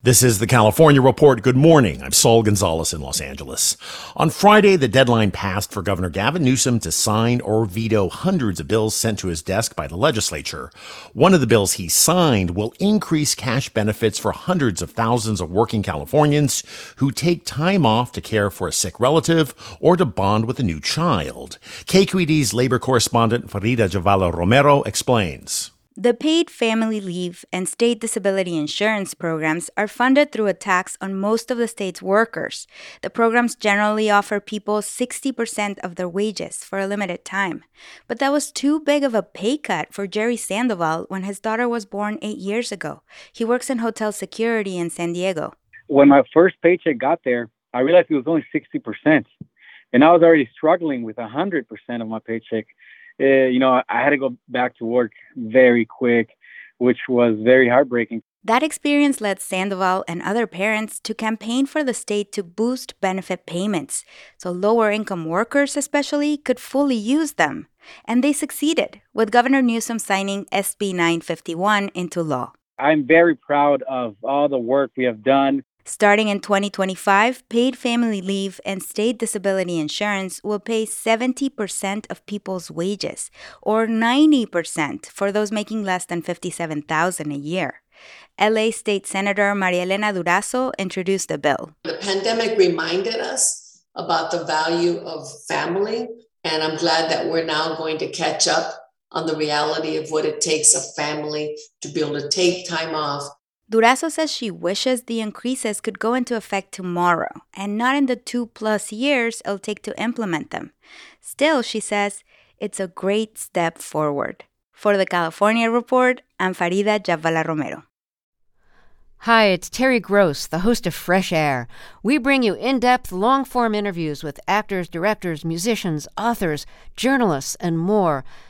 This is the California Report. Good morning. I'm Saul Gonzalez in Los Angeles. On Friday, the deadline passed for Governor Gavin Newsom to sign or veto hundreds of bills sent to his desk by the legislature. One of the bills he signed will increase cash benefits for hundreds of thousands of working Californians who take time off to care for a sick relative or to bond with a new child. KQED's labor correspondent Farida Jhabvala Romero explains. The paid family leave and state disability insurance programs are funded through a tax on most of the state's workers. The programs generally offer people 60% of their wages for a limited time. But that was too big of a pay cut for Jerry Sandoval when his daughter was born eight years ago. He works in hotel security in San Diego. When my first paycheck got there, I realized it was only 60%. And I was already struggling with 100% of my paycheck uh, you know, I had to go back to work very quick, which was very heartbreaking. That experience led Sandoval and other parents to campaign for the state to boost benefit payments so lower income workers, especially, could fully use them. And they succeeded, with Governor Newsom signing SB 951 into law. I'm very proud of all the work we have done Starting in 2025, paid family leave and state disability insurance will pay 70% of people's wages or 90% for those making less than 57,000 a year. LA State Senator Maria Elena Durazo introduced the bill. The pandemic reminded us about the value of family, and I'm glad that we're now going to catch up on the reality of what it takes a family to be able to take time off Durazo says she wishes the increases could go into effect tomorrow and not in the two plus years it'll take to implement them. Still, she says, it's a great step forward. For the California Report, I'm Farida Jhabvala Romero. Hi, it's Terry Gross, the host of Fresh Air. We bring you in depth, long form interviews with actors, directors, musicians, authors, journalists, and more.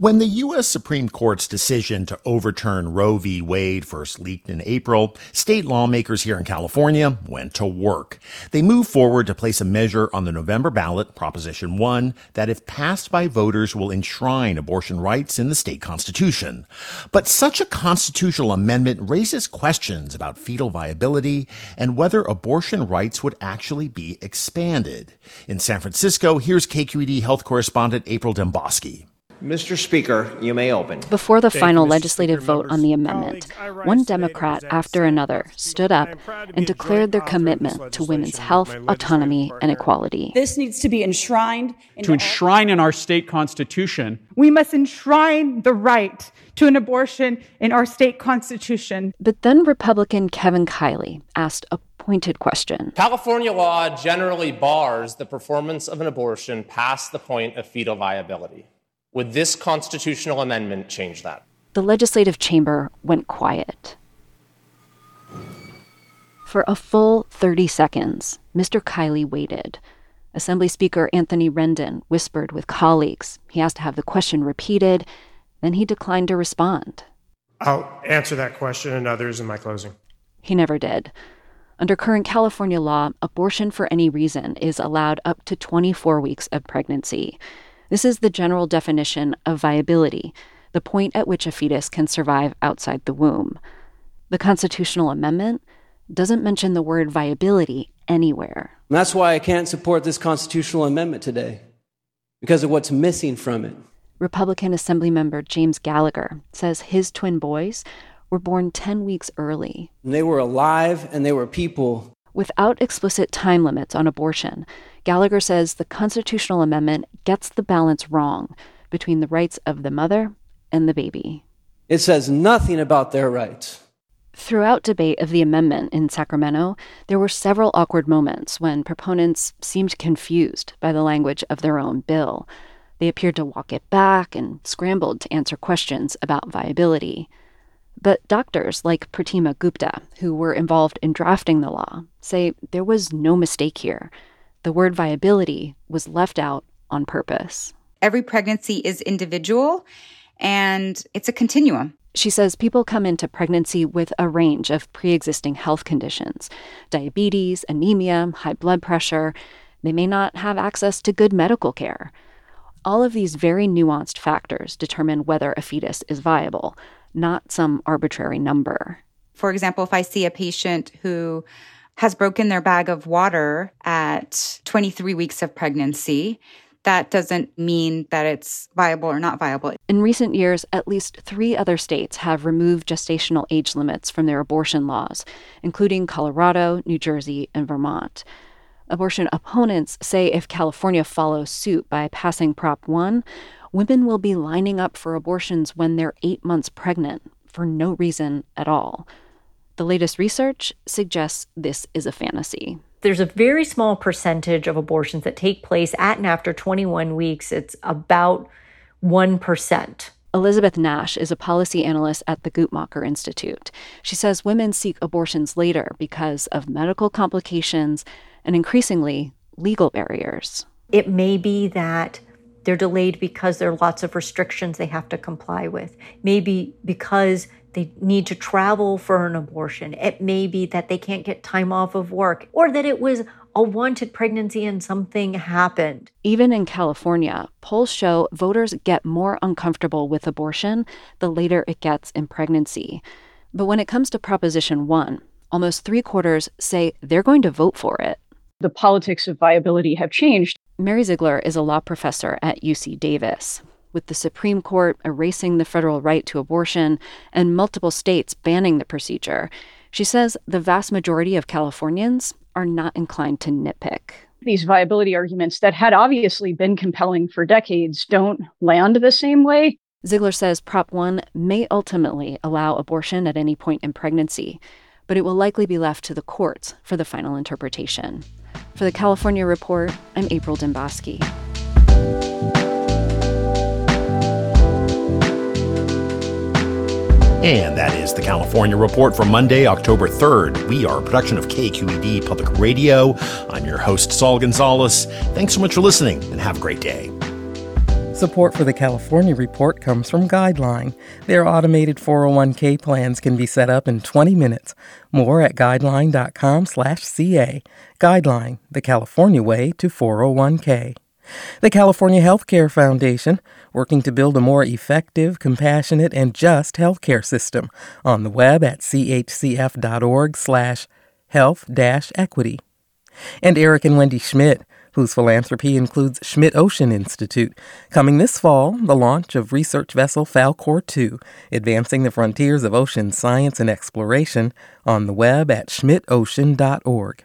When the U.S. Supreme Court's decision to overturn Roe v. Wade first leaked in April, state lawmakers here in California went to work. They moved forward to place a measure on the November ballot, Proposition 1, that if passed by voters will enshrine abortion rights in the state constitution. But such a constitutional amendment raises questions about fetal viability and whether abortion rights would actually be expanded. In San Francisco, here's KQED health correspondent April Dembosky. Mr. Speaker, you may open. Before the Thank final you, legislative Speaker, vote on the amendment, one Democrat after another stood up and declared their commitment to women's health, autonomy, and equality. This needs to be enshrined. To enshrine in our state constitution. We must enshrine the right to an abortion in our state constitution. But then Republican Kevin Kiley asked a pointed question. California law generally bars the performance of an abortion past the point of fetal viability. Would this constitutional amendment change that? The legislative chamber went quiet. For a full 30 seconds, Mr. Kiley waited. Assembly Speaker Anthony Rendon whispered with colleagues. He asked to have the question repeated. Then he declined to respond. I'll answer that question and others in my closing. He never did. Under current California law, abortion for any reason is allowed up to 24 weeks of pregnancy. This is the general definition of viability, the point at which a fetus can survive outside the womb. The constitutional amendment doesn't mention the word viability anywhere. And that's why I can't support this constitutional amendment today, because of what's missing from it. Republican Assemblymember James Gallagher says his twin boys were born 10 weeks early. And they were alive and they were people. Without explicit time limits on abortion, Gallagher says the constitutional amendment gets the balance wrong between the rights of the mother and the baby. It says nothing about their rights. Throughout debate of the amendment in Sacramento, there were several awkward moments when proponents seemed confused by the language of their own bill. They appeared to walk it back and scrambled to answer questions about viability. But doctors like Pratima Gupta, who were involved in drafting the law, say there was no mistake here the word viability was left out on purpose. Every pregnancy is individual and it's a continuum. She says people come into pregnancy with a range of pre existing health conditions diabetes, anemia, high blood pressure. They may not have access to good medical care. All of these very nuanced factors determine whether a fetus is viable, not some arbitrary number. For example, if I see a patient who has broken their bag of water at 23 weeks of pregnancy, that doesn't mean that it's viable or not viable. In recent years, at least three other states have removed gestational age limits from their abortion laws, including Colorado, New Jersey, and Vermont. Abortion opponents say if California follows suit by passing Prop 1, women will be lining up for abortions when they're eight months pregnant for no reason at all. The latest research suggests this is a fantasy. There's a very small percentage of abortions that take place at and after 21 weeks. It's about 1%. Elizabeth Nash is a policy analyst at the Guttmacher Institute. She says women seek abortions later because of medical complications and increasingly legal barriers. It may be that they're delayed because there are lots of restrictions they have to comply with. Maybe because they need to travel for an abortion. It may be that they can't get time off of work or that it was a wanted pregnancy and something happened. Even in California, polls show voters get more uncomfortable with abortion the later it gets in pregnancy. But when it comes to Proposition 1, almost three quarters say they're going to vote for it. The politics of viability have changed. Mary Ziegler is a law professor at UC Davis with the Supreme Court erasing the federal right to abortion and multiple states banning the procedure. She says the vast majority of Californians are not inclined to nitpick. These viability arguments that had obviously been compelling for decades don't land the same way. Ziegler says Prop 1 may ultimately allow abortion at any point in pregnancy, but it will likely be left to the courts for the final interpretation. For the California Report, I'm April Dembosky. And that is the California Report for Monday, October 3rd. We are a production of KQED Public Radio. I'm your host, Saul Gonzalez. Thanks so much for listening and have a great day. Support for the California Report comes from Guideline. Their automated 401k plans can be set up in 20 minutes. More at guideline.com/ca. Guideline, the California way to 401k. The California Healthcare Foundation, working to build a more effective, compassionate, and just healthcare system on the web at chcf.org slash health-equity. And Eric and Wendy Schmidt, whose philanthropy includes Schmidt Ocean Institute. Coming this fall, the launch of research vessel Falkor 2, advancing the frontiers of ocean science and exploration on the web at schmidtocean.org.